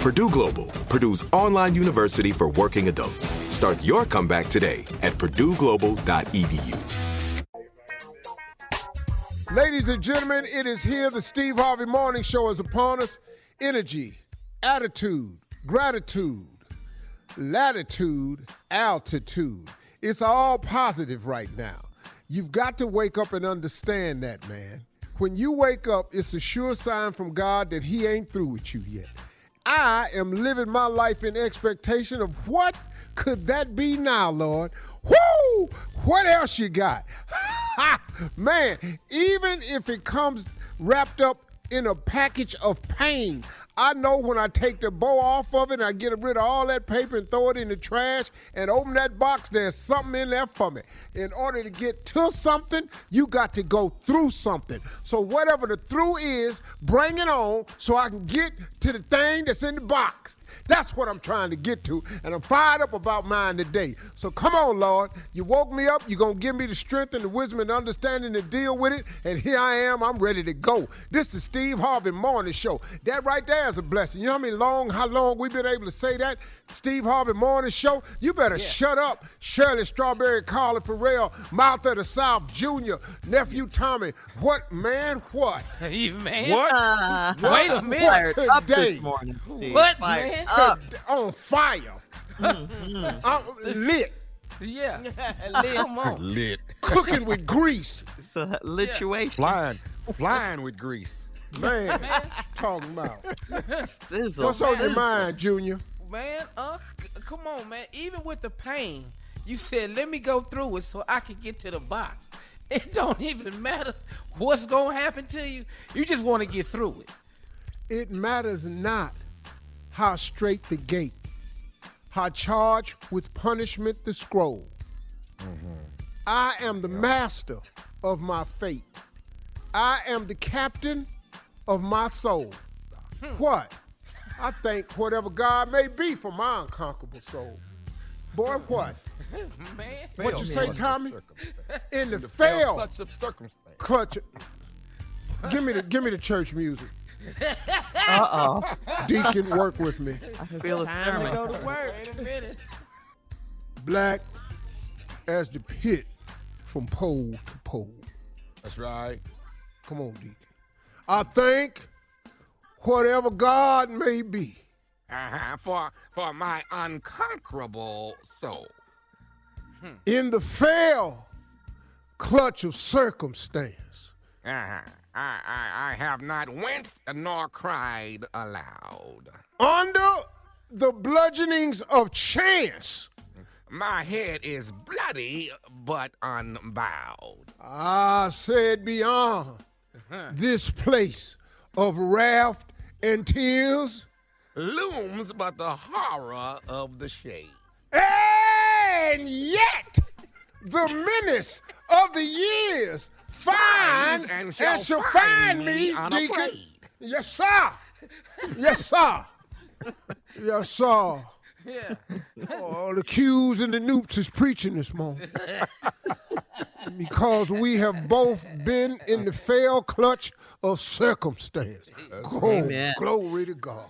Purdue Global, Purdue's online university for working adults. Start your comeback today at purdueglobal.edu. Ladies and gentlemen, it is here. The Steve Harvey Morning Show is upon us. Energy, attitude, gratitude, latitude, altitude. It's all positive right now. You've got to wake up and understand that, man. When you wake up, it's a sure sign from God that He ain't through with you yet. I am living my life in expectation of what could that be now, Lord? Woo! What else you got? Man, even if it comes wrapped up in a package of pain, I know when I take the bow off of it and I get rid of all that paper and throw it in the trash and open that box, there's something in there for me. In order to get to something, you got to go through something. So whatever the through is, bring it on so I can get to the thing that's in the box. That's what I'm trying to get to, and I'm fired up about mine today. So come on, Lord. You woke me up. You're going to give me the strength and the wisdom and understanding to deal with it, and here I am. I'm ready to go. This is Steve Harvey Morning Show. That right there is a blessing. You know how many long, how long we've been able to say that? Steve Harvey Morning Show. You better shut up. Shirley Strawberry, Carla Ferrell, Mouth of the South Jr., Nephew Tommy. What, man, what? You man. What? Wait a minute. What up today? this morning. Steve. What, man? Up. On fire. Uh, lit. Yeah. Come on. Lit. Cooking with grease. It's a lituation. Flying. Flying with grease. Man, talking about. Sizzle. What's on your mind, Junior? Man, uh, c- come on, man. Even with the pain, you said, let me go through it so I can get to the box. It don't even matter what's going to happen to you. You just want to get through it. It matters not how straight the gate, how charged with punishment the scroll. I am the master of my fate. I am the captain of my soul. Hmm. What? I thank whatever God may be for my unconquerable soul. Boy, what? Man, What you say, Tommy? In the The fail clutch of circumstance. clutch. Give me the give me the church music. Uh oh. Deacon, work with me. I feel a Time to sermon. go to work. Wait a minute. Black as the pit from pole to pole. That's right. Come on, Deacon. I think whatever God may be, Uh-huh. For for my unconquerable soul. in the fail clutch of circumstance, Uh-huh. I, I I have not winced nor cried aloud. under the bludgeonings of chance, My head is bloody but unbowed. Ah, I said beyond this place of wrath and tears, Looms but the horror of the shade. and yet the menace of the years finds and shall, find, me, Deacon. Yes, sir. Yes, sir. yes, sir. Yeah. Oh, the Q's and the Noops is preaching this morning. because we have both been in the fail clutch of circumstance. Oh, glory to God.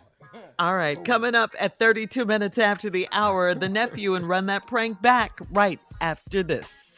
All right, coming up at 32 minutes after the hour, the nephew and run that prank back right after this.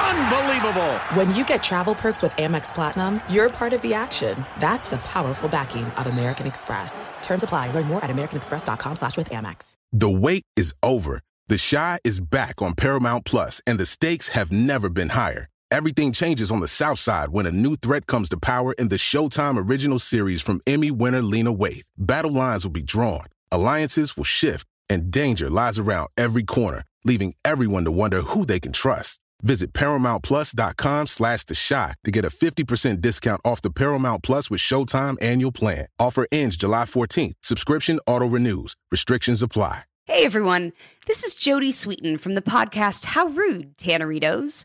Unbelievable! When you get travel perks with Amex Platinum, you're part of the action. That's the powerful backing of American Express. Terms apply. Learn more at americanexpress.com slash with Amex. The wait is over. The Chi is back on Paramount Plus, and the stakes have never been higher. Everything changes on the South Side when a new threat comes to power in the Showtime original series from Emmy winner Lena Waithe. Battle lines will be drawn, alliances will shift, and danger lies around every corner, leaving everyone to wonder who they can trust. Visit ParamountPlus.com slash The Chi to get a 50% discount off the Paramount Plus with Showtime annual plan. Offer ends July 14th. Subscription auto-renews. Restrictions apply. Hey everyone, this is Jodie Sweetin from the podcast How Rude, Tanneritos.